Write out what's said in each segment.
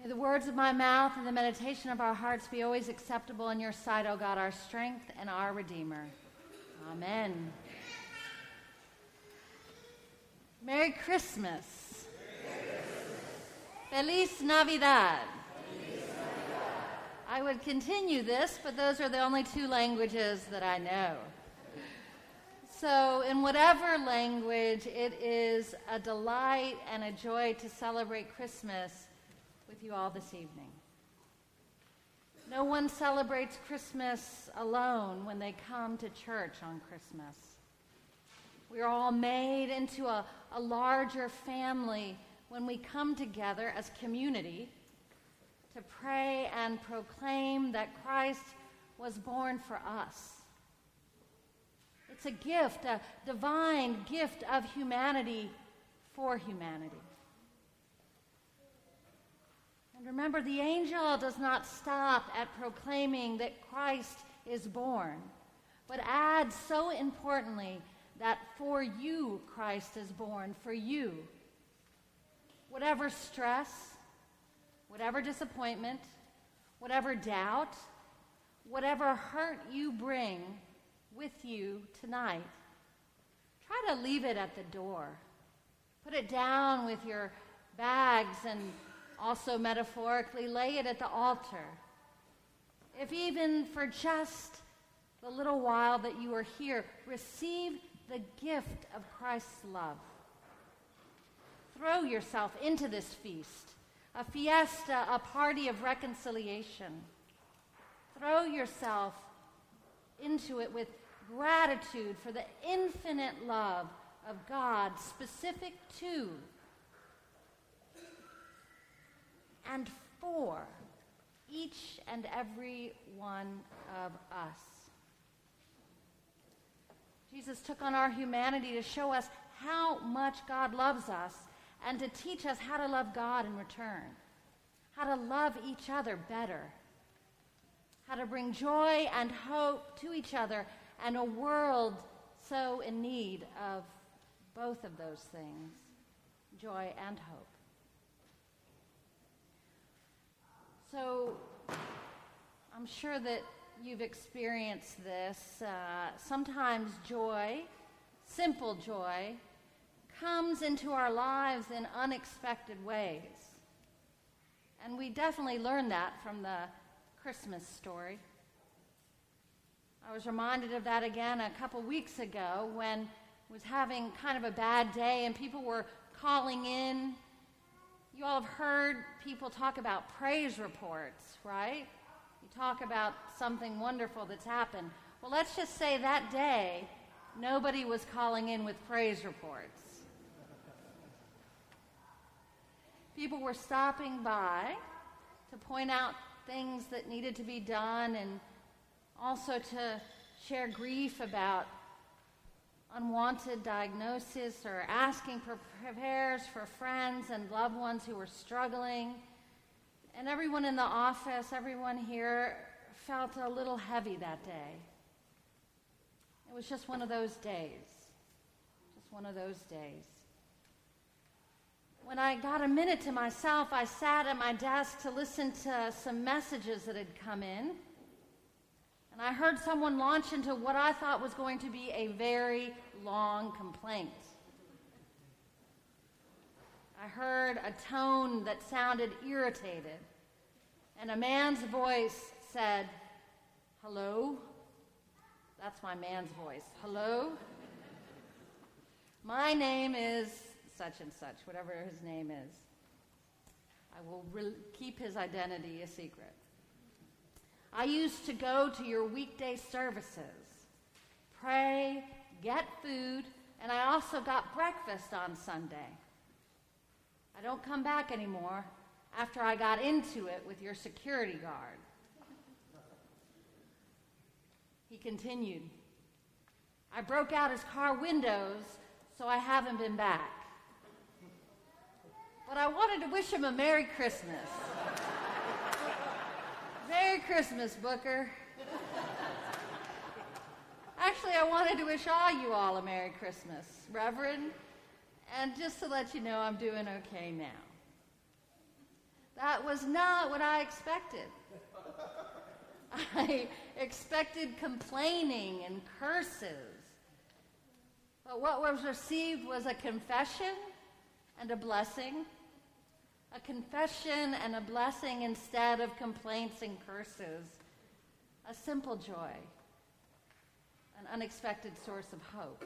May the words of my mouth and the meditation of our hearts be always acceptable in your sight, O God, our strength and our Redeemer. Amen. Merry Christmas. Feliz Navidad. I would continue this, but those are the only two languages that I know. So, in whatever language, it is a delight and a joy to celebrate Christmas with you all this evening. No one celebrates Christmas alone when they come to church on Christmas. We are all made into a, a larger family when we come together as community to pray and proclaim that Christ was born for us. It's a gift, a divine gift of humanity for humanity. And remember, the angel does not stop at proclaiming that Christ is born, but adds so importantly that for you Christ is born, for you. Whatever stress, whatever disappointment, whatever doubt, whatever hurt you bring with you tonight, try to leave it at the door. Put it down with your bags and also metaphorically, lay it at the altar. If even for just the little while that you are here, receive the gift of Christ's love. Throw yourself into this feast, a fiesta, a party of reconciliation. Throw yourself into it with gratitude for the infinite love of God specific to and for each and every one of us. Jesus took on our humanity to show us how much God loves us and to teach us how to love God in return, how to love each other better, how to bring joy and hope to each other and a world so in need of both of those things joy and hope. So I'm sure that you've experienced this. Uh, sometimes joy, simple joy, comes into our lives in unexpected ways. And we definitely learned that from the Christmas story. I was reminded of that again a couple weeks ago when I was having kind of a bad day and people were calling in you all have heard people talk about praise reports, right? You talk about something wonderful that's happened. Well, let's just say that day, nobody was calling in with praise reports. People were stopping by to point out things that needed to be done and also to share grief about unwanted diagnosis or asking for prayers for friends and loved ones who were struggling. And everyone in the office, everyone here felt a little heavy that day. It was just one of those days. Just one of those days. When I got a minute to myself, I sat at my desk to listen to some messages that had come in. And I heard someone launch into what I thought was going to be a very long complaint. I heard a tone that sounded irritated, and a man's voice said, Hello? That's my man's voice. Hello? My name is such and such, whatever his name is. I will re- keep his identity a secret. I used to go to your weekday services, pray, get food, and I also got breakfast on Sunday. I don't come back anymore after I got into it with your security guard. He continued, I broke out his car windows, so I haven't been back. But I wanted to wish him a Merry Christmas. Merry Christmas, Booker. Actually, I wanted to wish all you all a Merry Christmas, Reverend, and just to let you know I'm doing okay now. That was not what I expected. I expected complaining and curses. But what was received was a confession and a blessing. A confession and a blessing instead of complaints and curses. A simple joy, an unexpected source of hope.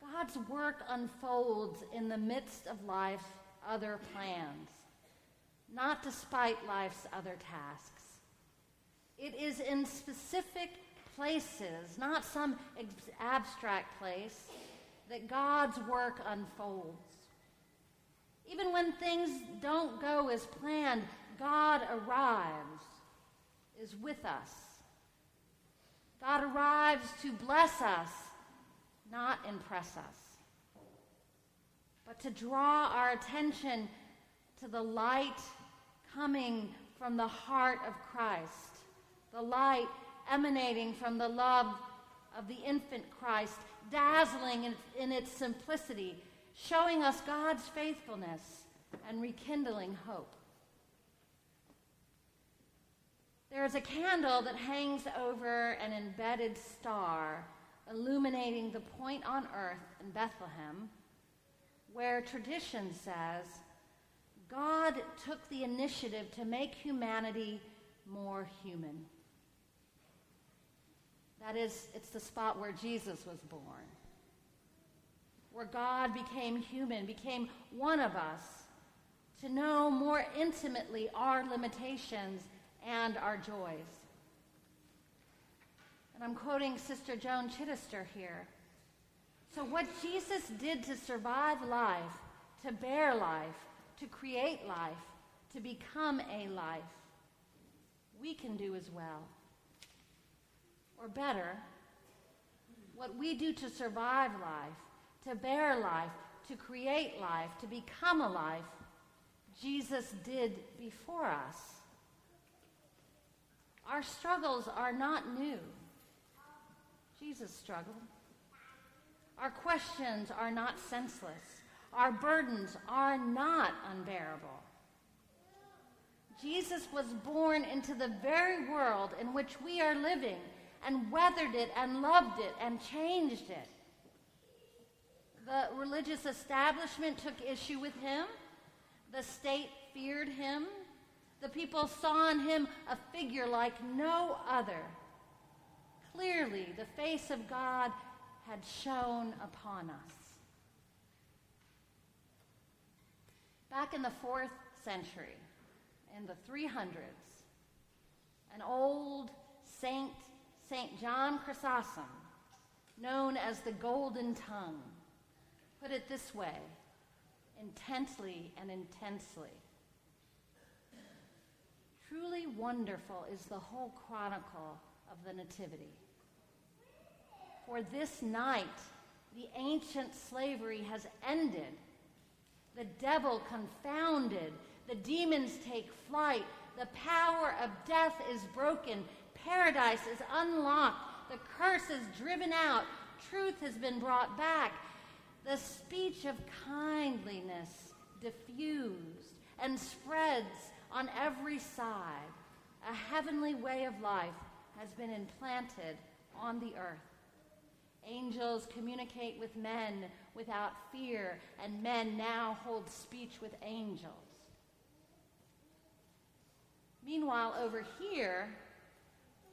God's work unfolds in the midst of life's other plans, not despite life's other tasks. It is in specific places, not some abstract place, that God's work unfolds. Even when things don't go as planned, God arrives, is with us. God arrives to bless us not impress us, but to draw our attention to the light coming from the heart of Christ, the light emanating from the love of the infant Christ, dazzling in, in its simplicity, showing us God's faithfulness and rekindling hope. There is a candle that hangs over an embedded star illuminating the point on earth in Bethlehem, where tradition says God took the initiative to make humanity more human. That is, it's the spot where Jesus was born, where God became human, became one of us, to know more intimately our limitations and our joys. And I'm quoting Sister Joan Chittister here. So, what Jesus did to survive life, to bear life, to create life, to become a life, we can do as well. Or better, what we do to survive life, to bear life, to create life, to become a life, Jesus did before us. Our struggles are not new. Jesus struggled. Our questions are not senseless. Our burdens are not unbearable. Jesus was born into the very world in which we are living and weathered it and loved it and changed it. The religious establishment took issue with him. The state feared him. The people saw in him a figure like no other. Clearly, the face of God had shone upon us. Back in the fourth century, in the 300s, an old saint, St. John Chrysostom, known as the Golden Tongue, put it this way intently and intensely. Truly wonderful is the whole chronicle of the Nativity. For this night, the ancient slavery has ended. The devil confounded. The demons take flight. The power of death is broken. Paradise is unlocked. The curse is driven out. Truth has been brought back. The speech of kindliness diffused and spreads on every side. A heavenly way of life has been implanted on the earth. Angels communicate with men without fear, and men now hold speech with angels. Meanwhile, over here,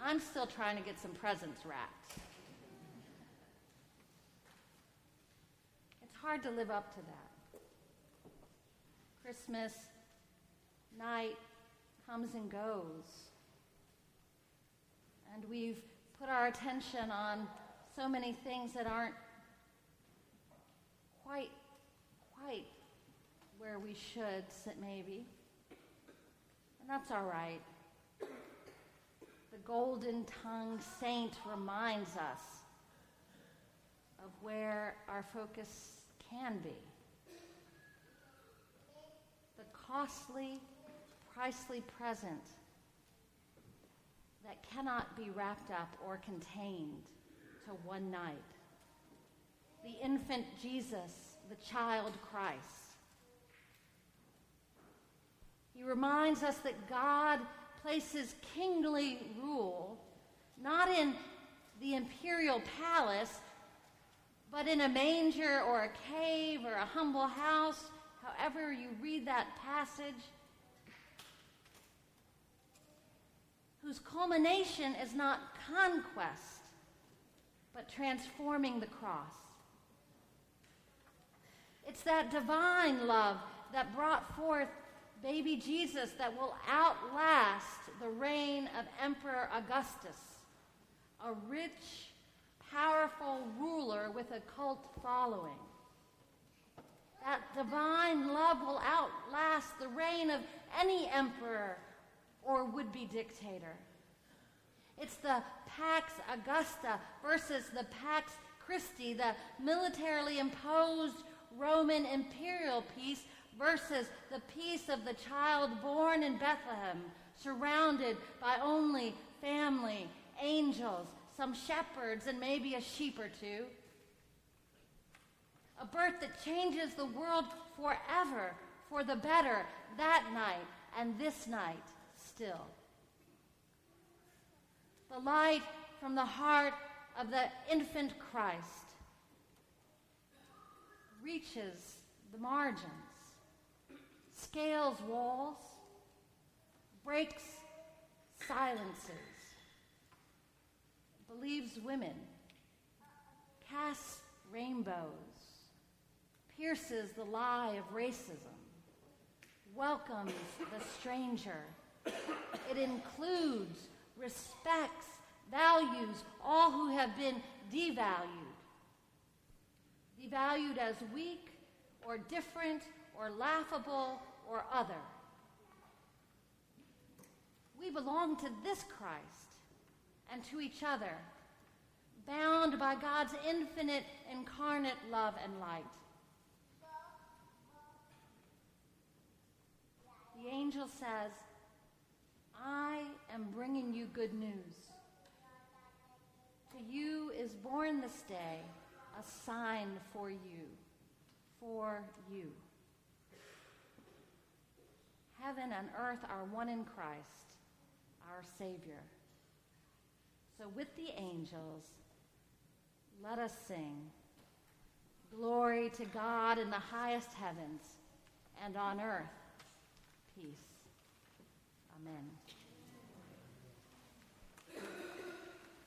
I'm still trying to get some presents wrapped. Hard to live up to that. Christmas night comes and goes and we've put our attention on so many things that aren't quite, quite where we should sit, maybe. And that's all right. The golden tongued saint reminds us of where our focus can be. The costly, pricely present that cannot be wrapped up or contained to one night. The infant Jesus, the child Christ. He reminds us that God places kingly rule not in the imperial palace, but in a manger or a cave or a humble house, however you read that passage, whose culmination is not conquest, but transforming the cross. It's that divine love that brought forth baby Jesus that will outlast the reign of Emperor Augustus, a rich, powerful ruler with a cult following. That divine love will outlast the reign of any emperor or would be dictator. It's the Pax Augusta versus the Pax Christi, the militarily imposed Roman imperial peace versus the peace of the child born in Bethlehem, surrounded by only family, angels, some shepherds, and maybe a sheep or two. A birth that changes the world forever for the better that night and this night still. The light from the heart of the infant Christ reaches the margins, scales walls, breaks silences, believes women, casts rainbows, pierces the lie of racism, welcomes the stranger. It includes, respects, values all who have been devalued devalued as weak or different or laughable or other. We belong to this Christ and to each other, bound by God's infinite incarnate love and light. The angel says, I am bringing you good news. To you is born this day a sign for you, for you. Heaven and earth are one in Christ, our Savior. So, with the angels, let us sing Glory to God in the highest heavens, and on earth, peace. Amen.